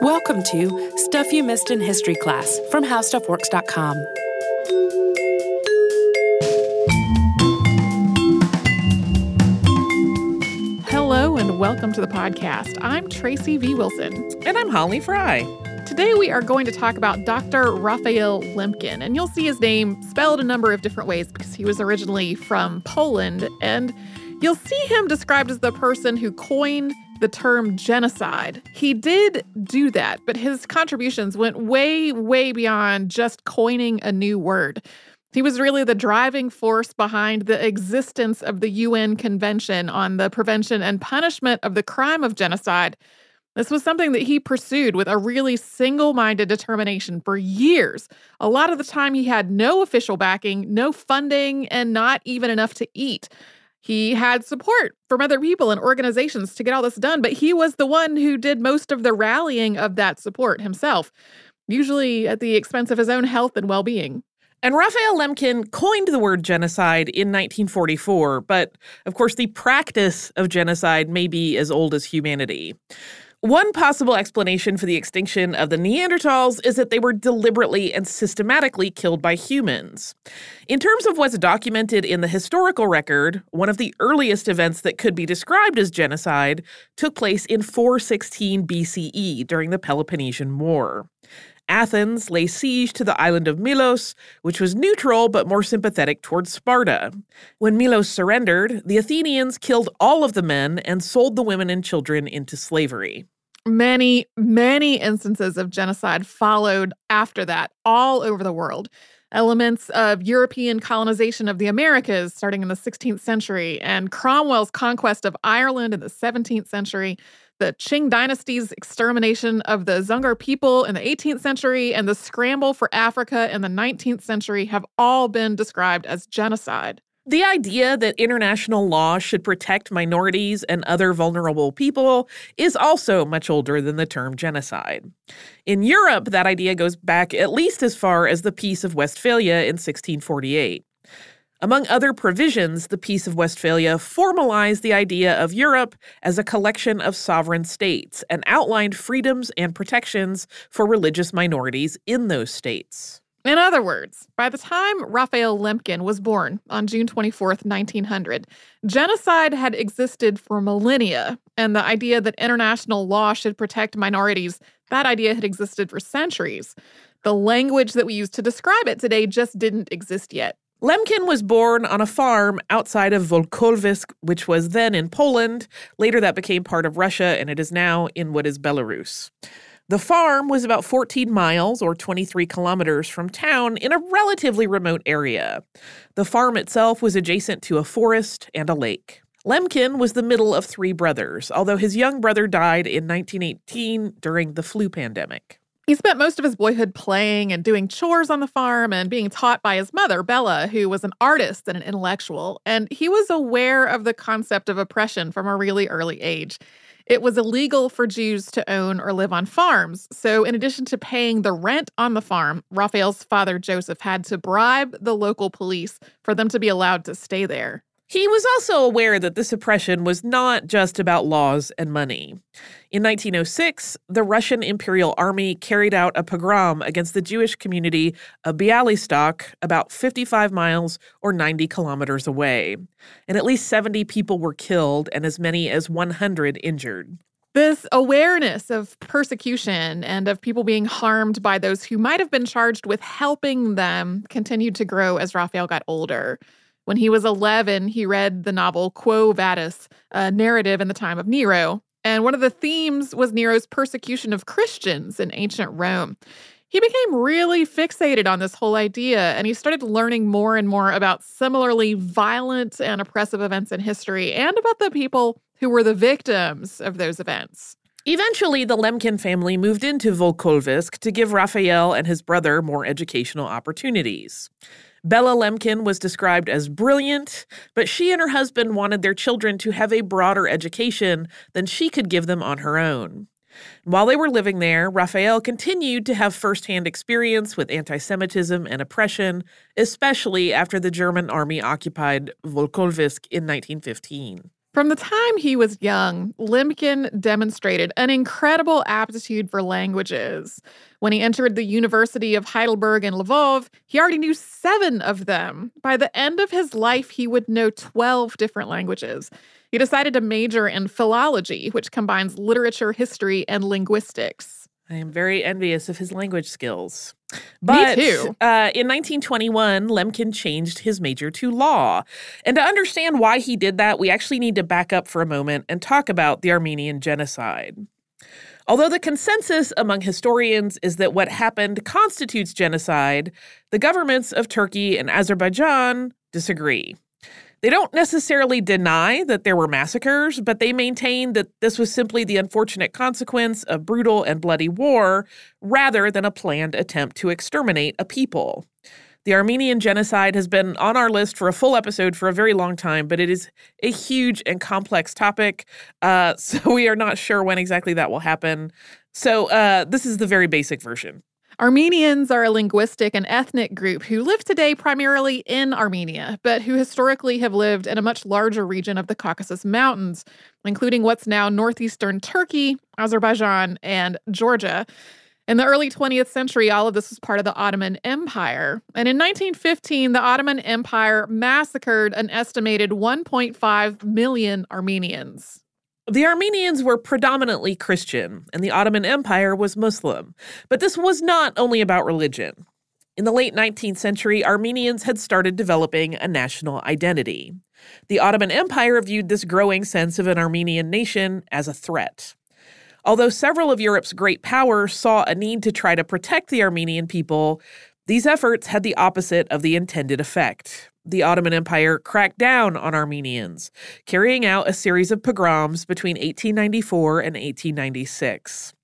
Welcome to Stuff You Missed in History class from HowStuffWorks.com. Hello and welcome to the podcast. I'm Tracy V. Wilson. And I'm Holly Fry. Today we are going to talk about Dr. Raphael Lemkin, and you'll see his name spelled a number of different ways because he was originally from Poland. And you'll see him described as the person who coined the term genocide. He did do that, but his contributions went way, way beyond just coining a new word. He was really the driving force behind the existence of the UN Convention on the Prevention and Punishment of the Crime of Genocide. This was something that he pursued with a really single minded determination for years. A lot of the time, he had no official backing, no funding, and not even enough to eat. He had support from other people and organizations to get all this done, but he was the one who did most of the rallying of that support himself, usually at the expense of his own health and well being. And Raphael Lemkin coined the word genocide in 1944, but of course, the practice of genocide may be as old as humanity. One possible explanation for the extinction of the Neanderthals is that they were deliberately and systematically killed by humans. In terms of what's documented in the historical record, one of the earliest events that could be described as genocide took place in 416 BCE during the Peloponnesian War. Athens lay siege to the island of Milos, which was neutral but more sympathetic towards Sparta. When Milos surrendered, the Athenians killed all of the men and sold the women and children into slavery many, many instances of genocide followed after that all over the world. Elements of European colonization of the Americas starting in the 16th century, and Cromwell's conquest of Ireland in the 17th century, the Qing dynasty's extermination of the Dzungar people in the 18th century, and the scramble for Africa in the 19th century have all been described as genocide. The idea that international law should protect minorities and other vulnerable people is also much older than the term genocide. In Europe, that idea goes back at least as far as the Peace of Westphalia in 1648. Among other provisions, the Peace of Westphalia formalized the idea of Europe as a collection of sovereign states and outlined freedoms and protections for religious minorities in those states. In other words, by the time Raphael Lemkin was born on June 24th, 1900, genocide had existed for millennia, and the idea that international law should protect minorities, that idea had existed for centuries. The language that we use to describe it today just didn't exist yet. Lemkin was born on a farm outside of Volkovysk, which was then in Poland. Later, that became part of Russia, and it is now in what is Belarus. The farm was about 14 miles or 23 kilometers from town in a relatively remote area. The farm itself was adjacent to a forest and a lake. Lemkin was the middle of three brothers, although his young brother died in 1918 during the flu pandemic. He spent most of his boyhood playing and doing chores on the farm and being taught by his mother, Bella, who was an artist and an intellectual. And he was aware of the concept of oppression from a really early age. It was illegal for Jews to own or live on farms. So, in addition to paying the rent on the farm, Raphael's father, Joseph, had to bribe the local police for them to be allowed to stay there. He was also aware that this oppression was not just about laws and money. In 1906, the Russian Imperial Army carried out a pogrom against the Jewish community of Bialystok, about 55 miles or 90 kilometers away. And at least 70 people were killed and as many as 100 injured. This awareness of persecution and of people being harmed by those who might have been charged with helping them continued to grow as Raphael got older. When he was 11, he read the novel Quo Vadis, a narrative in the time of Nero. And one of the themes was Nero's persecution of Christians in ancient Rome. He became really fixated on this whole idea, and he started learning more and more about similarly violent and oppressive events in history and about the people who were the victims of those events. Eventually, the Lemkin family moved into Volkovysk to give Raphael and his brother more educational opportunities. Bella Lemkin was described as brilliant, but she and her husband wanted their children to have a broader education than she could give them on her own. While they were living there, Raphael continued to have firsthand experience with anti Semitism and oppression, especially after the German army occupied Volkovysk in 1915. From the time he was young, Lemkin demonstrated an incredible aptitude for languages. When he entered the University of Heidelberg and Lvov, he already knew seven of them. By the end of his life, he would know 12 different languages. He decided to major in philology, which combines literature, history, and linguistics. I am very envious of his language skills. But Me too. Uh, in 1921, Lemkin changed his major to law. And to understand why he did that, we actually need to back up for a moment and talk about the Armenian genocide. Although the consensus among historians is that what happened constitutes genocide, the governments of Turkey and Azerbaijan disagree. They don't necessarily deny that there were massacres, but they maintain that this was simply the unfortunate consequence of brutal and bloody war rather than a planned attempt to exterminate a people. The Armenian genocide has been on our list for a full episode for a very long time, but it is a huge and complex topic. Uh, so we are not sure when exactly that will happen. So uh, this is the very basic version. Armenians are a linguistic and ethnic group who live today primarily in Armenia, but who historically have lived in a much larger region of the Caucasus Mountains, including what's now northeastern Turkey, Azerbaijan, and Georgia. In the early 20th century, all of this was part of the Ottoman Empire. And in 1915, the Ottoman Empire massacred an estimated 1.5 million Armenians. The Armenians were predominantly Christian, and the Ottoman Empire was Muslim. But this was not only about religion. In the late 19th century, Armenians had started developing a national identity. The Ottoman Empire viewed this growing sense of an Armenian nation as a threat. Although several of Europe's great powers saw a need to try to protect the Armenian people, these efforts had the opposite of the intended effect the Ottoman Empire cracked down on Armenians, carrying out a series of pogroms between 1894 and 1896.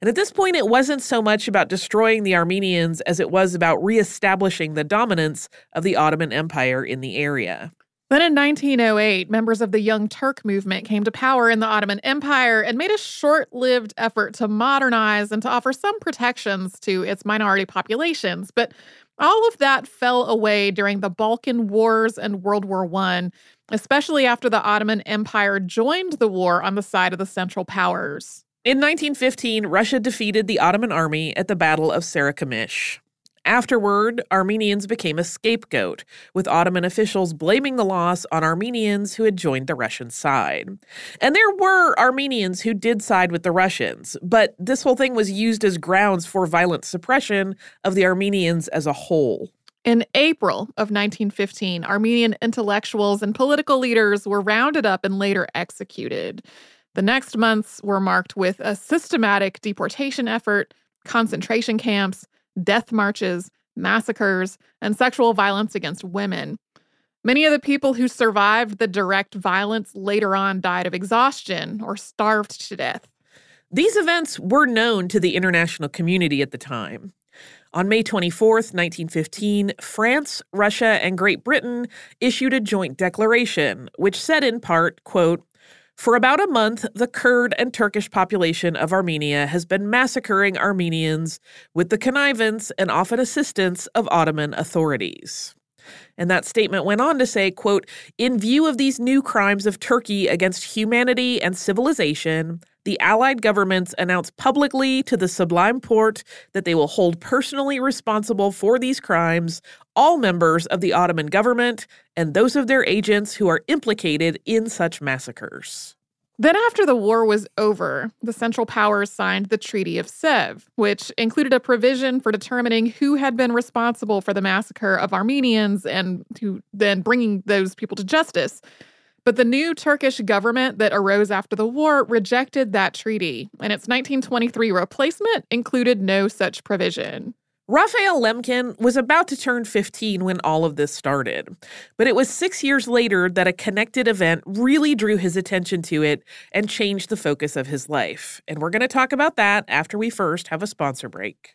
And at this point, it wasn't so much about destroying the Armenians as it was about reestablishing the dominance of the Ottoman Empire in the area. Then in 1908, members of the Young Turk movement came to power in the Ottoman Empire and made a short lived effort to modernize and to offer some protections to its minority populations. But all of that fell away during the Balkan Wars and World War I, especially after the Ottoman Empire joined the war on the side of the Central Powers. In 1915, Russia defeated the Ottoman army at the Battle of Sarikamish. Afterward, Armenians became a scapegoat, with Ottoman officials blaming the loss on Armenians who had joined the Russian side. And there were Armenians who did side with the Russians, but this whole thing was used as grounds for violent suppression of the Armenians as a whole. In April of 1915, Armenian intellectuals and political leaders were rounded up and later executed. The next months were marked with a systematic deportation effort, concentration camps, death marches, massacres, and sexual violence against women. Many of the people who survived the direct violence later on died of exhaustion or starved to death. These events were known to the international community at the time. On May 24, 1915, France, Russia, and Great Britain issued a joint declaration, which said in part, quote, for about a month, the Kurd and Turkish population of Armenia has been massacring Armenians with the connivance and often assistance of Ottoman authorities. And that statement went on to say, quote, in view of these new crimes of Turkey against humanity and civilization, the Allied governments announced publicly to the Sublime Porte that they will hold personally responsible for these crimes all members of the Ottoman government and those of their agents who are implicated in such massacres. Then, after the war was over, the Central Powers signed the Treaty of Sèvres, which included a provision for determining who had been responsible for the massacre of Armenians and to then bringing those people to justice. But the new Turkish government that arose after the war rejected that treaty, and its 1923 replacement included no such provision. Raphael Lemkin was about to turn 15 when all of this started, but it was six years later that a connected event really drew his attention to it and changed the focus of his life. And we're going to talk about that after we first have a sponsor break.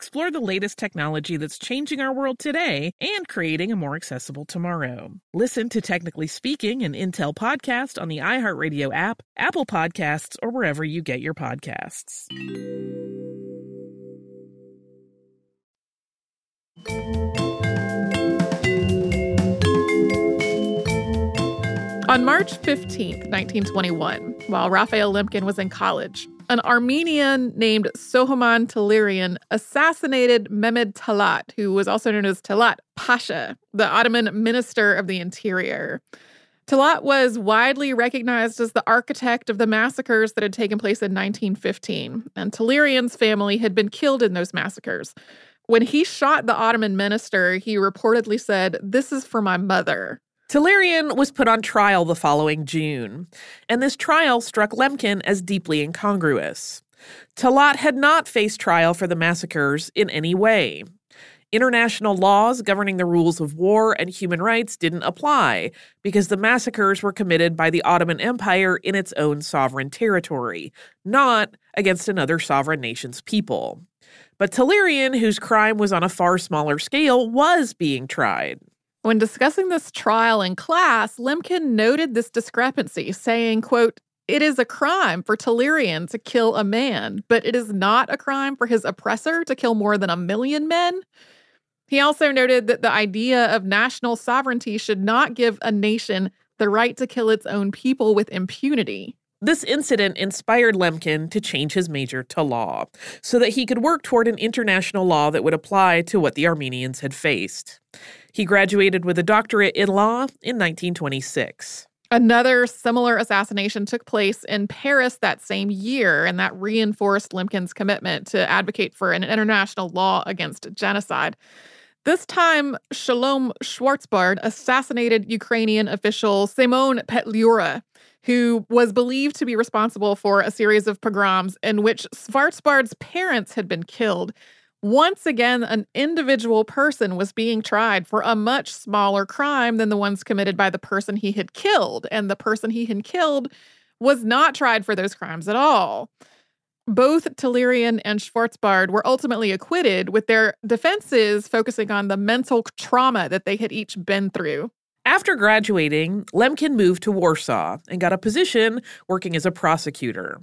explore the latest technology that's changing our world today and creating a more accessible tomorrow. Listen to Technically Speaking, an Intel podcast on the iHeartRadio app, Apple Podcasts, or wherever you get your podcasts. On March 15, 1921, while Raphael Lemkin was in college, an Armenian named Soghomon Tehlirian assassinated Mehmed Talat, who was also known as Talat Pasha, the Ottoman minister of the interior. Talat was widely recognized as the architect of the massacres that had taken place in 1915, and Tehlirian's family had been killed in those massacres. When he shot the Ottoman minister, he reportedly said, This is for my mother. Tehlirian was put on trial the following June, and this trial struck Lemkin as deeply incongruous. Talat had not faced trial for the massacres in any way. International laws governing the rules of war and human rights didn't apply because the massacres were committed by the Ottoman Empire in its own sovereign territory, not against another sovereign nation's people. But Tehlirian, whose crime was on a far smaller scale, was being tried. When discussing this trial in class, Lemkin noted this discrepancy, saying, quote, it is a crime for Tehlirian to kill a man, but it is not a crime for his oppressor to kill more than a million men. He also noted that the idea of national sovereignty should not give a nation the right to kill its own people with impunity. This incident inspired Lemkin to change his major to law so that he could work toward an international law that would apply to what the Armenians had faced. He graduated with a doctorate in law in 1926. Another similar assassination took place in Paris that same year, and that reinforced Lemkin's commitment to advocate for an international law against genocide. This time, Shalom Schwarzbard assassinated Ukrainian official Semyon Petliura, who was believed to be responsible for a series of pogroms in which Schwarzbard's parents had been killed. Once again, an individual person was being tried for a much smaller crime than the ones committed by the person he had killed, and the person he had killed was not tried for those crimes at all. Both Tehlirian and Schwarzbard were ultimately acquitted, with their defenses focusing on the mental trauma that they had each been through. After graduating, Lemkin moved to Warsaw and got a position working as a prosecutor.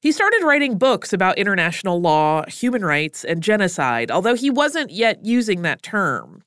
He started writing books about international law, human rights, and genocide, although he wasn't yet using that term.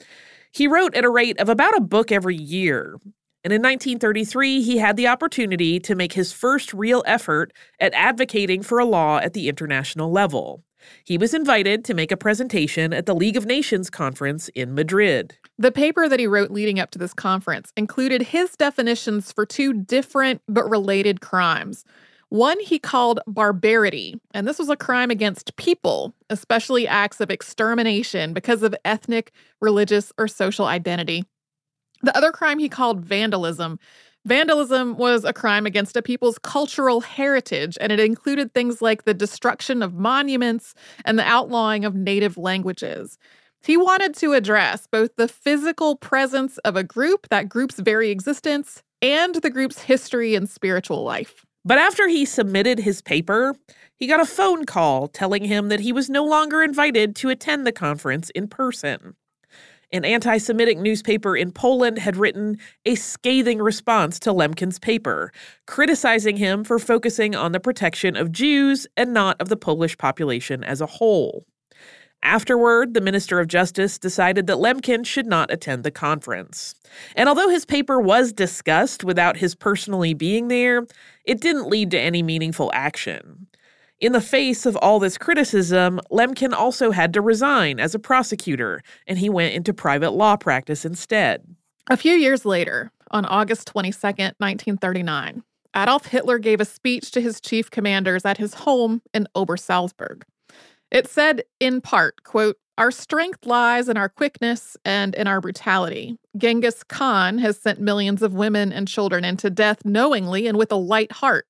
He wrote at a rate of about a book every year. And in 1933, he had the opportunity to make his first real effort at advocating for a law at the international level. He was invited to make a presentation at the League of Nations conference in Madrid. The paper that he wrote leading up to this conference included his definitions for two different but related crimes one he called barbarity, and this was a crime against people, especially acts of extermination because of ethnic, religious, or social identity. The other crime he called vandalism. Vandalism was a crime against a people's cultural heritage, and it included things like the destruction of monuments and the outlawing of native languages. He wanted to address both the physical presence of a group, that group's very existence, and the group's history and spiritual life. But after he submitted his paper, he got a phone call telling him that he was no longer invited to attend the conference in person. An anti Semitic newspaper in Poland had written a scathing response to Lemkin's paper, criticizing him for focusing on the protection of Jews and not of the Polish population as a whole. Afterward, the Minister of Justice decided that Lemkin should not attend the conference. And although his paper was discussed without his personally being there, it didn't lead to any meaningful action. In the face of all this criticism, Lemkin also had to resign as a prosecutor, and he went into private law practice instead. A few years later, on August 22, 1939, Adolf Hitler gave a speech to his chief commanders at his home in Obersalzberg. It said, in part, quote, Our strength lies in our quickness and in our brutality. Genghis Khan has sent millions of women and children into death knowingly and with a light heart.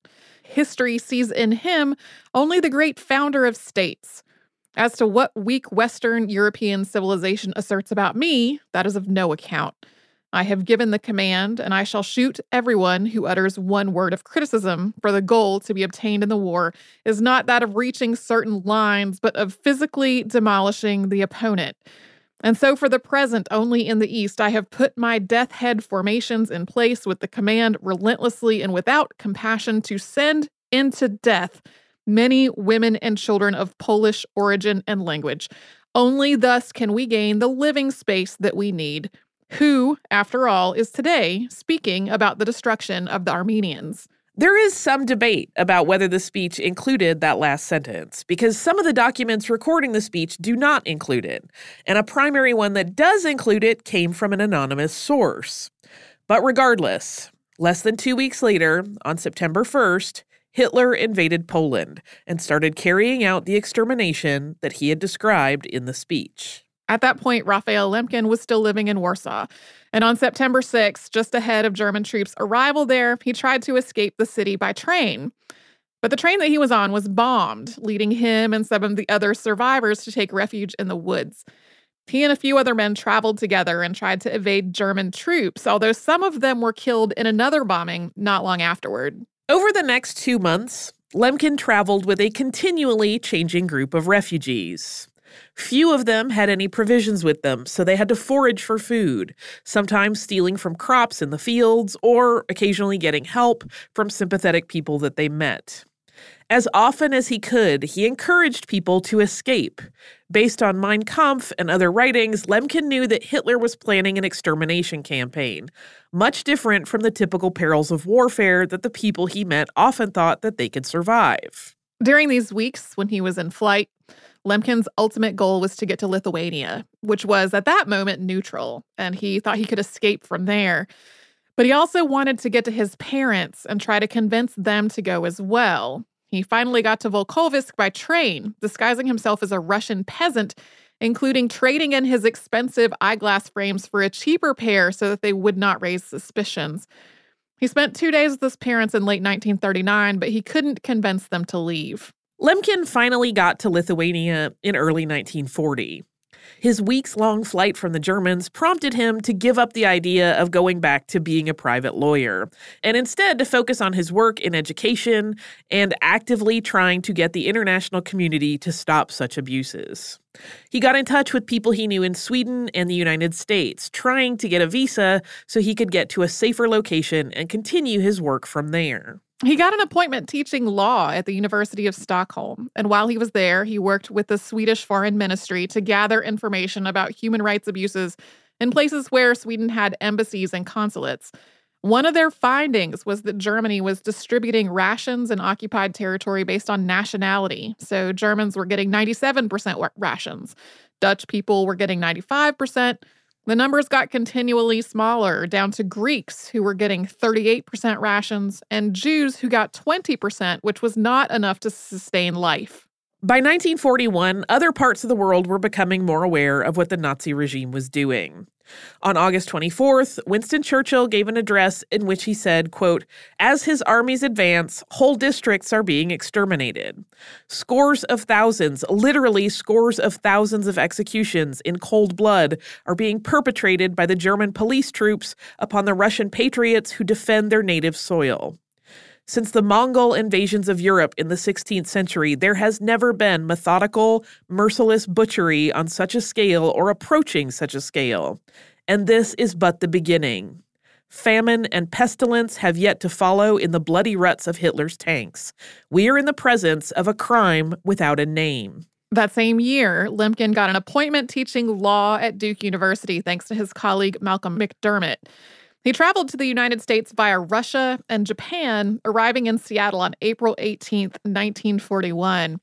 History sees in him only the great founder of states. As to what weak Western European civilization asserts about me, that is of no account. I have given the command, and I shall shoot everyone who utters one word of criticism, for the goal to be obtained in the war is not that of reaching certain lines, but of physically demolishing the opponent. And so, for the present, only in the East, I have put my death head formations in place with the command relentlessly and without compassion to send into death many women and children of Polish origin and language. Only thus can we gain the living space that we need who, after all, is today speaking about the destruction of the Armenians. There is some debate about whether the speech included that last sentence, because some of the documents recording the speech do not include it, and a primary one that does include it came from an anonymous source. But regardless, less than two weeks later, on September 1st, Hitler invaded Poland and started carrying out the extermination that he had described in the speech. At that point, Raphael Lemkin was still living in Warsaw. And on September 6th, just ahead of German troops' arrival there, he tried to escape the city by train. But the train that he was on was bombed, leading him and some of the other survivors to take refuge in the woods. He and a few other men traveled together and tried to evade German troops, although some of them were killed in another bombing not long afterward. Over the next two months, Lemkin traveled with a continually changing group of refugees. Few of them had any provisions with them, so they had to forage for food, sometimes stealing from crops in the fields or occasionally getting help from sympathetic people that they met. As often as he could, he encouraged people to escape. Based on Mein Kampf and other writings, Lemkin knew that Hitler was planning an extermination campaign, much different from the typical perils of warfare that the people he met often thought that they could survive. During these weeks when he was in flight, Lemkin's ultimate goal was to get to Lithuania, which was at that moment neutral, and he thought he could escape from there. But he also wanted to get to his parents and try to convince them to go as well. He finally got to Volkovysk by train, disguising himself as a Russian peasant, including trading in his expensive eyeglass frames for a cheaper pair so that they would not raise suspicions. He spent two days with his parents in late 1939, but he couldn't convince them to leave. Lemkin finally got to Lithuania in early 1940. His weeks long flight from the Germans prompted him to give up the idea of going back to being a private lawyer and instead to focus on his work in education and actively trying to get the international community to stop such abuses. He got in touch with people he knew in Sweden and the United States, trying to get a visa so he could get to a safer location and continue his work from there. He got an appointment teaching law at the University of Stockholm. And while he was there, he worked with the Swedish Foreign Ministry to gather information about human rights abuses in places where Sweden had embassies and consulates. One of their findings was that Germany was distributing rations in occupied territory based on nationality. So Germans were getting 97% rations, Dutch people were getting 95%. The numbers got continually smaller, down to Greeks who were getting 38% rations and Jews who got 20%, which was not enough to sustain life. By 1941, other parts of the world were becoming more aware of what the Nazi regime was doing. On August 24th, Winston Churchill gave an address in which he said, quote, "As his armies advance, whole districts are being exterminated. Scores of thousands, literally scores of thousands of executions in cold blood are being perpetrated by the German police troops upon the Russian patriots who defend their native soil." Since the Mongol invasions of Europe in the 16th century, there has never been methodical, merciless butchery on such a scale or approaching such a scale. And this is but the beginning. Famine and pestilence have yet to follow in the bloody ruts of Hitler's tanks. We are in the presence of a crime without a name. That same year, Lemkin got an appointment teaching law at Duke University thanks to his colleague Malcolm McDermott. He traveled to the United States via Russia and Japan, arriving in Seattle on April 18, 1941.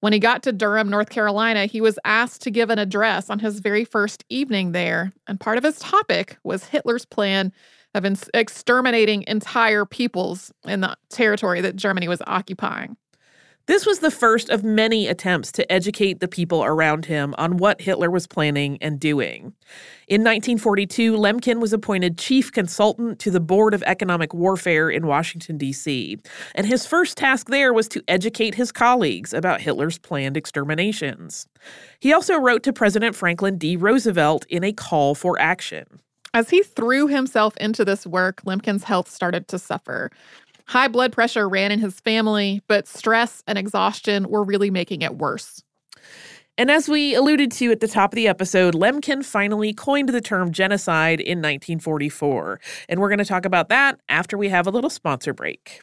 When he got to Durham, North Carolina, he was asked to give an address on his very first evening there. And part of his topic was Hitler's plan of exterminating entire peoples in the territory that Germany was occupying. This was the first of many attempts to educate the people around him on what Hitler was planning and doing. In 1942, Lemkin was appointed chief consultant to the Board of Economic Warfare in Washington, D.C., and his first task there was to educate his colleagues about Hitler's planned exterminations. He also wrote to President Franklin D. Roosevelt in a call for action. As he threw himself into this work, Lemkin's health started to suffer. High blood pressure ran in his family, but stress and exhaustion were really making it worse. And as we alluded to at the top of the episode, Lemkin finally coined the term genocide in 1944. And we're going to talk about that after we have a little sponsor break.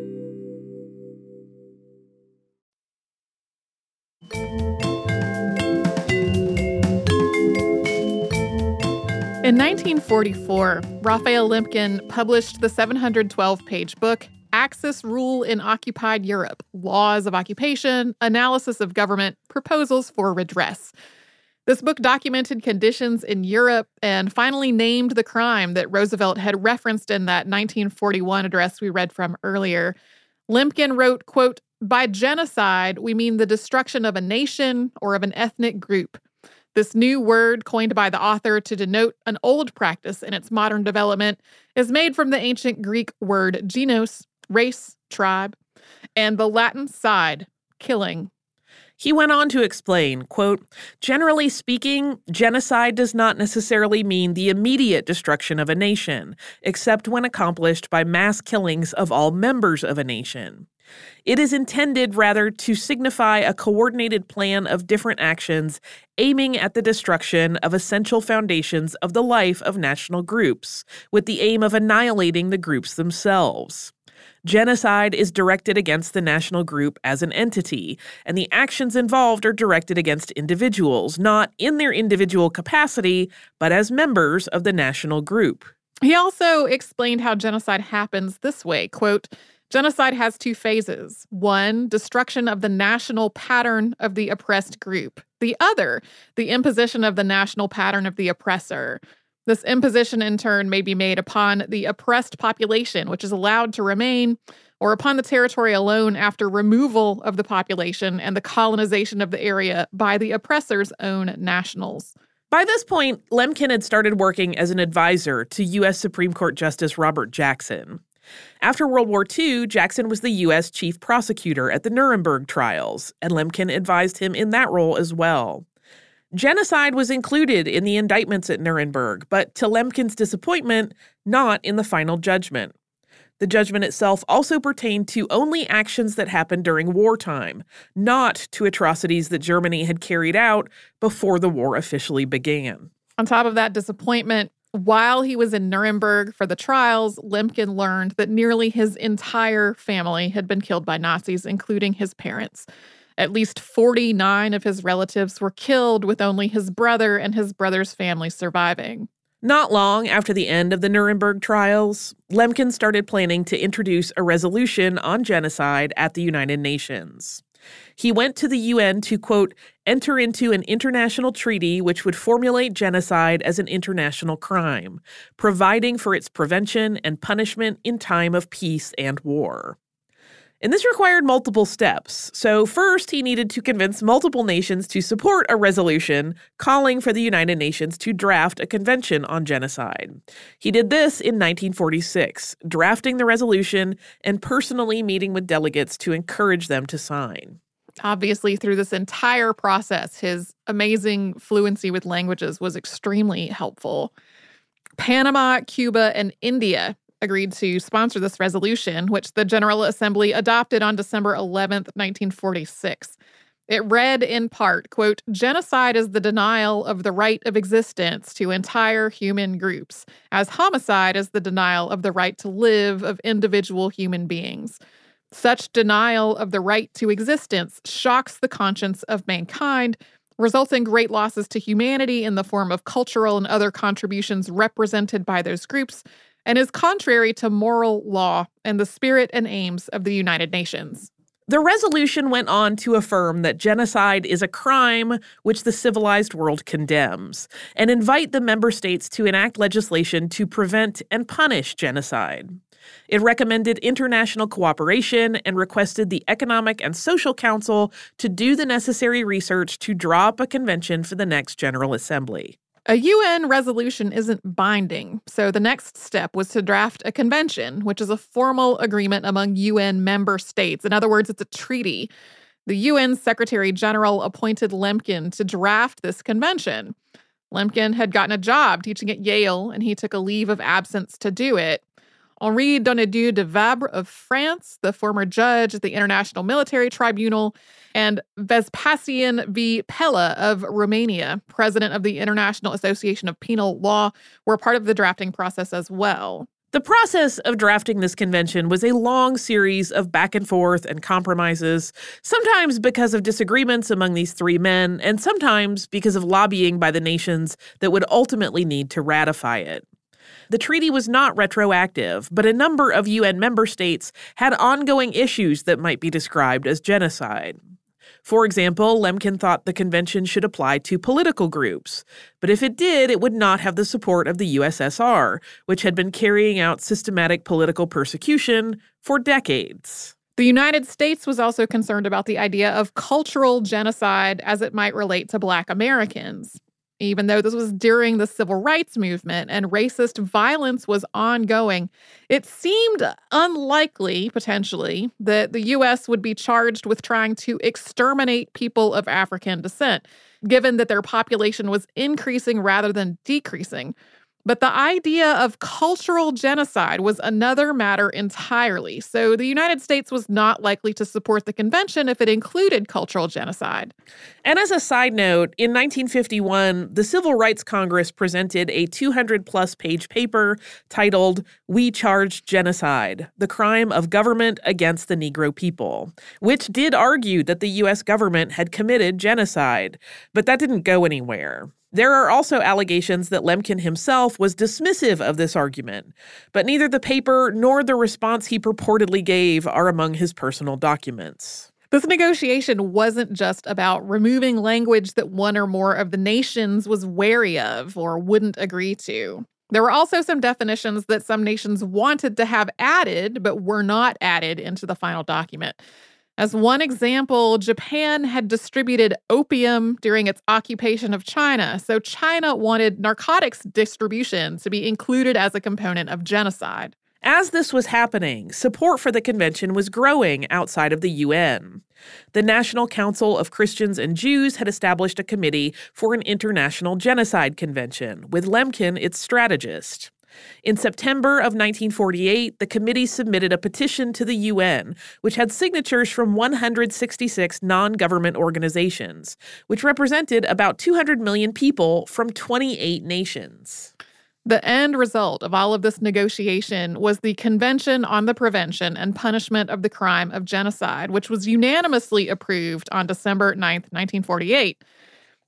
In 1944, Raphael Lemkin published the 712 page book, Axis Rule in Occupied Europe Laws of Occupation, Analysis of Government, Proposals for Redress. This book documented conditions in Europe and finally named the crime that Roosevelt had referenced in that 1941 address we read from earlier. Lemkin wrote, quote, by genocide, we mean the destruction of a nation or of an ethnic group. This new word, coined by the author to denote an old practice in its modern development, is made from the ancient Greek word genos, race, tribe, and the Latin cide, killing. He went on to explain, quote, generally speaking, genocide does not necessarily mean the immediate destruction of a nation, except when accomplished by mass killings of all members of a nation. It is intended rather to signify a coordinated plan of different actions aiming at the destruction of essential foundations of the life of national groups, with the aim of annihilating the groups themselves. Genocide is directed against the national group as an entity, and the actions involved are directed against individuals, not in their individual capacity, but as members of the national group. He also explained how genocide happens this way quote, Genocide has two phases. One, destruction of the national pattern of the oppressed group. The other, the imposition of the national pattern of the oppressor. This imposition, in turn, may be made upon the oppressed population, which is allowed to remain, or upon the territory alone after removal of the population and the colonization of the area by the oppressor's own nationals. By this point, Lemkin had started working as an advisor to U.S. Supreme Court Justice Robert Jackson. After World War II, Jackson was the U.S. chief prosecutor at the Nuremberg trials, and Lemkin advised him in that role as well. Genocide was included in the indictments at Nuremberg, but to Lemkin's disappointment, not in the final judgment. The judgment itself also pertained to only actions that happened during wartime, not to atrocities that Germany had carried out before the war officially began. On top of that disappointment, while he was in Nuremberg for the trials, Lemkin learned that nearly his entire family had been killed by Nazis, including his parents. At least 49 of his relatives were killed, with only his brother and his brother's family surviving. Not long after the end of the Nuremberg trials, Lemkin started planning to introduce a resolution on genocide at the United Nations. He went to the UN to, quote, enter into an international treaty which would formulate genocide as an international crime, providing for its prevention and punishment in time of peace and war. And this required multiple steps. So, first, he needed to convince multiple nations to support a resolution calling for the United Nations to draft a convention on genocide. He did this in 1946, drafting the resolution and personally meeting with delegates to encourage them to sign. Obviously, through this entire process, his amazing fluency with languages was extremely helpful. Panama, Cuba, and India agreed to sponsor this resolution, which the General Assembly adopted on December 11th, 1946. It read in part, quote, genocide is the denial of the right of existence to entire human groups, as homicide is the denial of the right to live of individual human beings. Such denial of the right to existence shocks the conscience of mankind, results in great losses to humanity in the form of cultural and other contributions represented by those groups, and is contrary to moral law and the spirit and aims of the United Nations. The resolution went on to affirm that genocide is a crime which the civilized world condemns and invite the member states to enact legislation to prevent and punish genocide. It recommended international cooperation and requested the Economic and Social Council to do the necessary research to draw up a convention for the next General Assembly. A UN resolution isn't binding, so the next step was to draft a convention, which is a formal agreement among UN member states. In other words, it's a treaty. The UN Secretary General appointed Lemkin to draft this convention. Lemkin had gotten a job teaching at Yale, and he took a leave of absence to do it. Henri Donnedieu de Vabre of France, the former judge at the International Military Tribunal, and Vespasian V. Pella of Romania, president of the International Association of Penal Law, were part of the drafting process as well. The process of drafting this convention was a long series of back and forth and compromises, sometimes because of disagreements among these three men, and sometimes because of lobbying by the nations that would ultimately need to ratify it. The treaty was not retroactive, but a number of UN member states had ongoing issues that might be described as genocide. For example, Lemkin thought the convention should apply to political groups, but if it did, it would not have the support of the USSR, which had been carrying out systematic political persecution for decades. The United States was also concerned about the idea of cultural genocide as it might relate to Black Americans even though this was during the civil rights movement and racist violence was ongoing, it seemed unlikely, potentially, that the U.S. would be charged with trying to exterminate people of African descent, given that their population was increasing rather than decreasing. But the idea of cultural genocide was another matter entirely. So the United States was not likely to support the convention if it included cultural genocide. And as a side note, in 1951, the Civil Rights Congress presented a 200 plus page paper titled We Charge Genocide The Crime of Government Against the Negro People, which did argue that the U.S. government had committed genocide. But that didn't go anywhere. There are also allegations that Lemkin himself was dismissive of this argument, but neither the paper nor the response he purportedly gave are among his personal documents. This negotiation wasn't just about removing language that one or more of the nations was wary of or wouldn't agree to. There were also some definitions that some nations wanted to have added, but were not added into the final document. As one example, Japan had distributed opium during its occupation of China, so China wanted narcotics distribution to be included as a component of genocide. As this was happening, support for the convention was growing outside of the UN. The National Council of Christians and Jews had established a committee for an international genocide convention, with Lemkin its strategist. In September of 1948, the committee submitted a petition to the UN, which had signatures from 166 non government organizations, which represented about 200 million people from 28 nations. The end result of all of this negotiation was the Convention on the Prevention and Punishment of the Crime of Genocide, which was unanimously approved on December 9, 1948.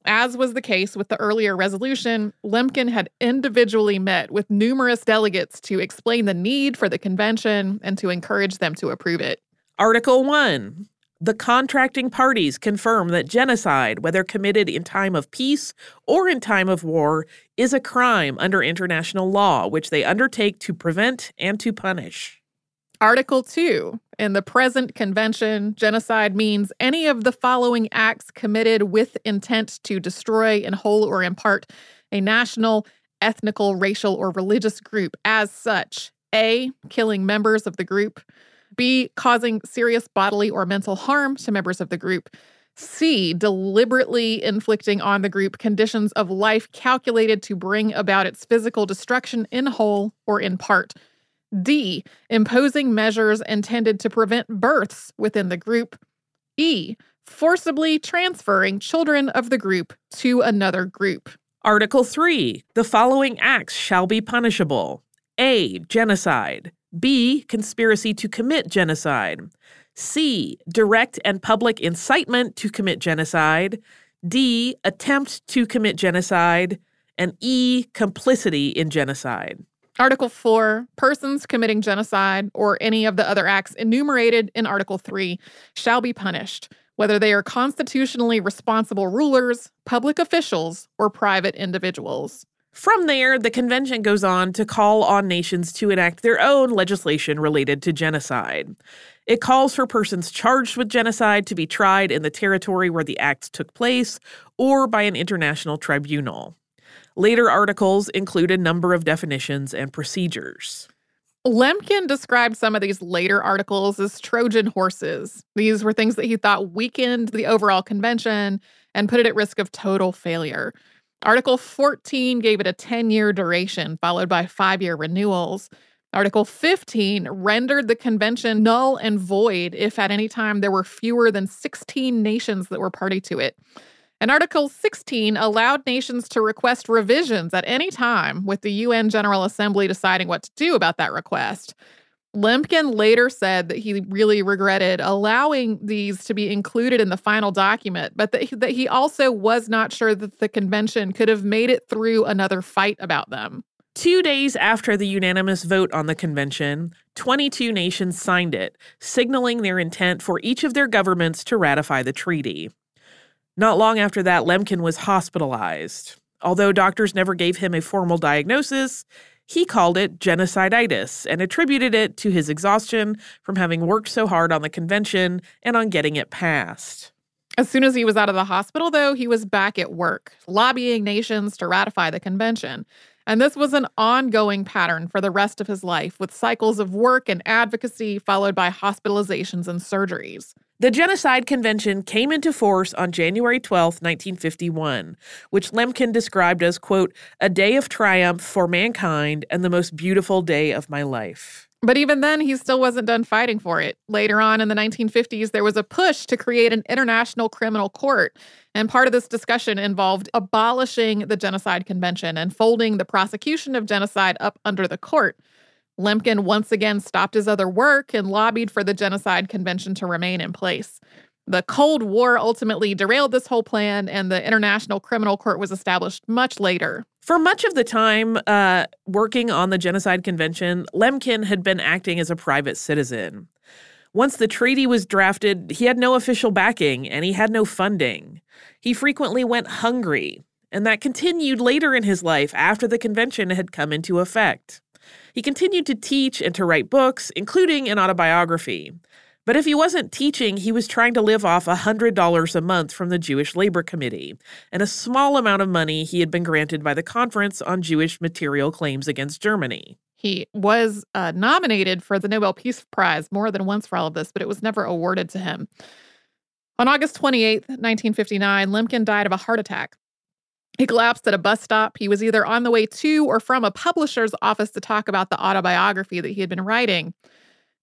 As was the case with the earlier resolution, Lemkin had individually met with numerous delegates to explain the need for the convention and to encourage them to approve it. Article 1 The contracting parties confirm that genocide, whether committed in time of peace or in time of war, is a crime under international law, which they undertake to prevent and to punish. Article 2 In the present convention, genocide means any of the following acts committed with intent to destroy in whole or in part a national, ethnical, racial, or religious group as such. A. Killing members of the group. B. Causing serious bodily or mental harm to members of the group. C. Deliberately inflicting on the group conditions of life calculated to bring about its physical destruction in whole or in part. D. Imposing measures intended to prevent births within the group. E. Forcibly transferring children of the group to another group. Article 3 The following acts shall be punishable A. Genocide. B. Conspiracy to commit genocide. C. Direct and public incitement to commit genocide. D. Attempt to commit genocide. And E. Complicity in genocide. Article 4 Persons committing genocide or any of the other acts enumerated in Article 3 shall be punished, whether they are constitutionally responsible rulers, public officials, or private individuals. From there, the convention goes on to call on nations to enact their own legislation related to genocide. It calls for persons charged with genocide to be tried in the territory where the acts took place or by an international tribunal. Later articles include a number of definitions and procedures. Lemkin described some of these later articles as Trojan horses. These were things that he thought weakened the overall convention and put it at risk of total failure. Article 14 gave it a 10 year duration, followed by five year renewals. Article 15 rendered the convention null and void if at any time there were fewer than 16 nations that were party to it. And Article 16 allowed nations to request revisions at any time, with the UN General Assembly deciding what to do about that request. Lemkin later said that he really regretted allowing these to be included in the final document, but that, that he also was not sure that the convention could have made it through another fight about them. Two days after the unanimous vote on the convention, 22 nations signed it, signaling their intent for each of their governments to ratify the treaty. Not long after that, Lemkin was hospitalized. Although doctors never gave him a formal diagnosis, he called it genociditis and attributed it to his exhaustion from having worked so hard on the convention and on getting it passed. As soon as he was out of the hospital, though, he was back at work, lobbying nations to ratify the convention. And this was an ongoing pattern for the rest of his life, with cycles of work and advocacy followed by hospitalizations and surgeries. The Genocide Convention came into force on January 12, 1951, which Lemkin described as, quote, a day of triumph for mankind and the most beautiful day of my life. But even then, he still wasn't done fighting for it. Later on in the 1950s, there was a push to create an international criminal court. And part of this discussion involved abolishing the Genocide Convention and folding the prosecution of genocide up under the court. Lemkin once again stopped his other work and lobbied for the Genocide Convention to remain in place. The Cold War ultimately derailed this whole plan, and the International Criminal Court was established much later. For much of the time uh, working on the Genocide Convention, Lemkin had been acting as a private citizen. Once the treaty was drafted, he had no official backing and he had no funding. He frequently went hungry, and that continued later in his life after the convention had come into effect. He continued to teach and to write books, including an autobiography. But if he wasn't teaching, he was trying to live off $100 a month from the Jewish Labor Committee and a small amount of money he had been granted by the Conference on Jewish Material Claims Against Germany. He was uh, nominated for the Nobel Peace Prize more than once for all of this, but it was never awarded to him. On August 28, 1959, Lemkin died of a heart attack. He collapsed at a bus stop. He was either on the way to or from a publisher's office to talk about the autobiography that he had been writing.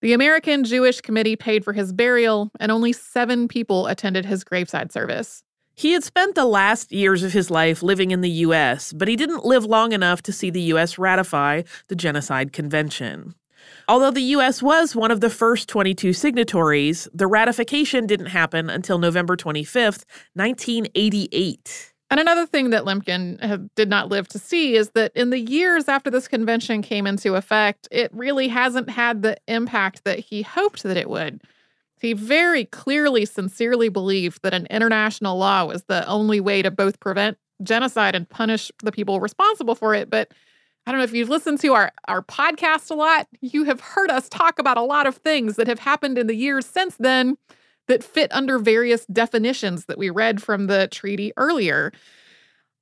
The American Jewish Committee paid for his burial, and only seven people attended his graveside service. He had spent the last years of his life living in the U.S., but he didn't live long enough to see the U.S. ratify the Genocide Convention. Although the U.S. was one of the first 22 signatories, the ratification didn't happen until November 25, 1988. And another thing that Lemkin did not live to see is that in the years after this convention came into effect, it really hasn't had the impact that he hoped that it would. He very clearly, sincerely believed that an international law was the only way to both prevent genocide and punish the people responsible for it. But I don't know if you've listened to our, our podcast a lot, you have heard us talk about a lot of things that have happened in the years since then that fit under various definitions that we read from the treaty earlier.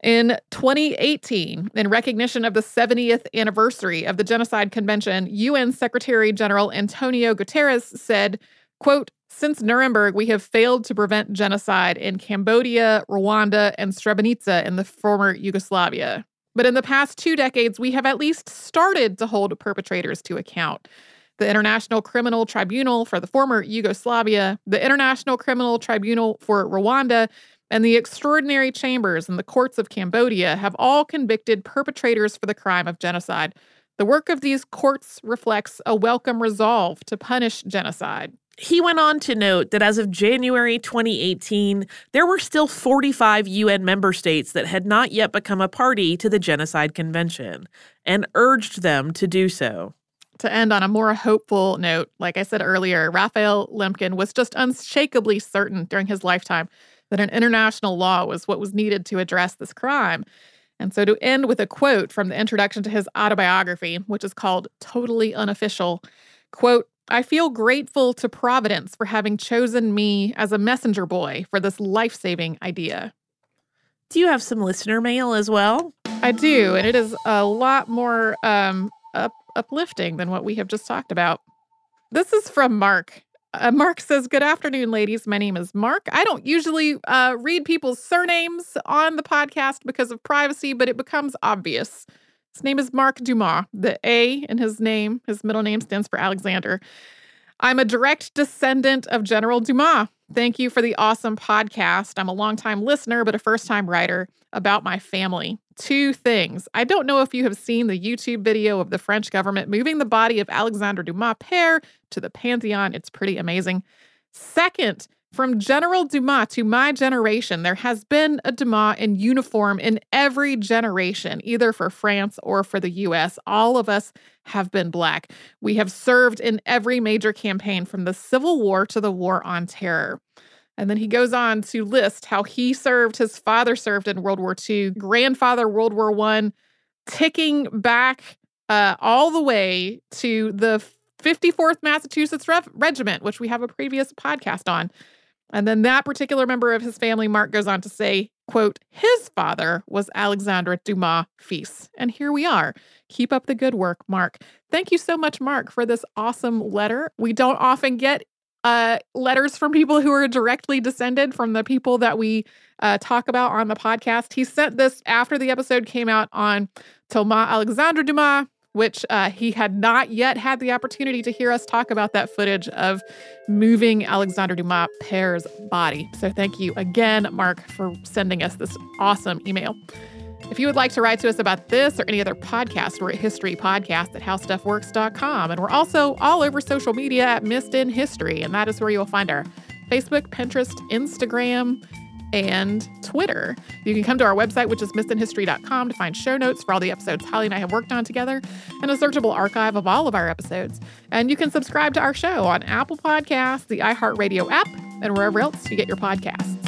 In 2018, in recognition of the 70th anniversary of the Genocide Convention, UN Secretary General Antonio Guterres said, quote, since Nuremberg, we have failed to prevent genocide in Cambodia, Rwanda, and Srebrenica in the former Yugoslavia. But in the past two decades, we have at least started to hold perpetrators to account the International Criminal Tribunal for the former Yugoslavia, the International Criminal Tribunal for Rwanda, and the extraordinary chambers in the courts of Cambodia have all convicted perpetrators for the crime of genocide. The work of these courts reflects a welcome resolve to punish genocide. He went on to note that as of January 2018, there were still 45 UN member states that had not yet become a party to the Genocide Convention and urged them to do so. To end on a more hopeful note, like I said earlier, Raphael Lemkin was just unshakably certain during his lifetime that an international law was what was needed to address this crime. And so, to end with a quote from the introduction to his autobiography, which is called Totally Unofficial, quote, I feel grateful to Providence for having chosen me as a messenger boy for this life saving idea. Do you have some listener mail as well? I do, and it is a lot more um, up, uplifting than what we have just talked about. This is from Mark. Uh, Mark says, Good afternoon, ladies. My name is Mark. I don't usually uh, read people's surnames on the podcast because of privacy, but it becomes obvious. His name is Mark Dumas. The A in his name, his middle name stands for Alexander. I'm a direct descendant of General Dumas. Thank you for the awesome podcast. I'm a longtime listener, but a first time writer about my family. Two things. I don't know if you have seen the YouTube video of the French government moving the body of Alexandre Dumas père to the Pantheon. It's pretty amazing. Second, from General Dumas to my generation, there has been a Dumas in uniform in every generation, either for France or for the US. All of us have been Black. We have served in every major campaign from the Civil War to the War on Terror. And then he goes on to list how he served, his father served in World War II, grandfather World War I, ticking back uh, all the way to the 54th Massachusetts Regiment, which we have a previous podcast on. And then that particular member of his family, Mark, goes on to say, quote, his father was Alexandre Dumas fils. And here we are. Keep up the good work, Mark. Thank you so much, Mark, for this awesome letter. We don't often get uh, letters from people who are directly descended from the people that we uh, talk about on the podcast. He sent this after the episode came out on Thomas Alexandre Dumas, which uh, he had not yet had the opportunity to hear us talk about that footage of moving Alexandre Dumas Père's body. So thank you again, Mark, for sending us this awesome email. If you would like to write to us about this or any other podcast, we're at historypodcast at howstuffworks.com. And we're also all over social media at Missed in History. And that is where you'll find our Facebook, Pinterest, Instagram, and Twitter. You can come to our website, which is missedinhistory.com, to find show notes for all the episodes Holly and I have worked on together and a searchable archive of all of our episodes. And you can subscribe to our show on Apple Podcasts, the iHeartRadio app, and wherever else you get your podcasts.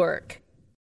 work.